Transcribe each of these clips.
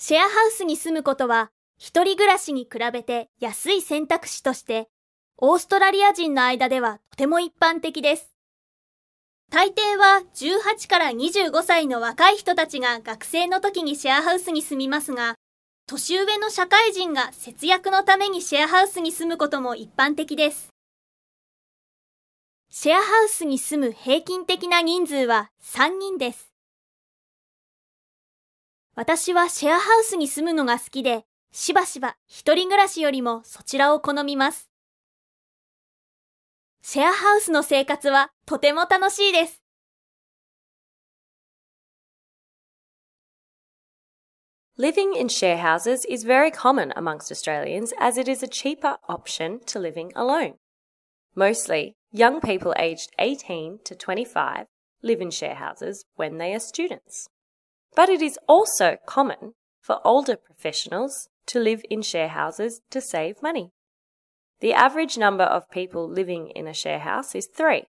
シェアハウスに住むことは、一人暮らしに比べて安い選択肢として、オーストラリア人の間ではとても一般的です。大抵は18から25歳の若い人たちが学生の時にシェアハウスに住みますが、年上の社会人が節約のためにシェアハウスに住むことも一般的です。シェアハウスに住む平均的な人数は3人です。私はシェアハウスに住むのが好きで、しばしば一人暮らしよりもそちらを好みます。シェアハウスの生活はとても楽しいです。Living in share houses is very common amongst Australians as it is a cheaper option to living alone. Mostly, young people aged 18 to 25 live in share houses when they are students. But it is also common for older professionals to live in share houses to save money. The average number of people living in a share house is three.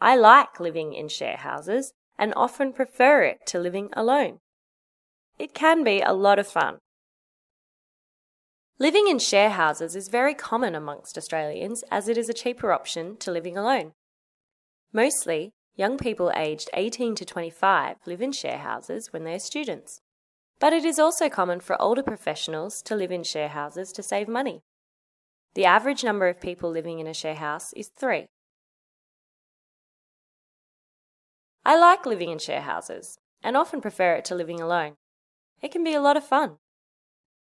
I like living in share houses and often prefer it to living alone. It can be a lot of fun. Living in share houses is very common amongst Australians as it is a cheaper option to living alone. Mostly, young people aged 18 to 25 live in share houses when they are students. But it is also common for older professionals to live in share houses to save money. The average number of people living in a share house is three. I like living in share houses and often prefer it to living alone. It can be a lot of fun.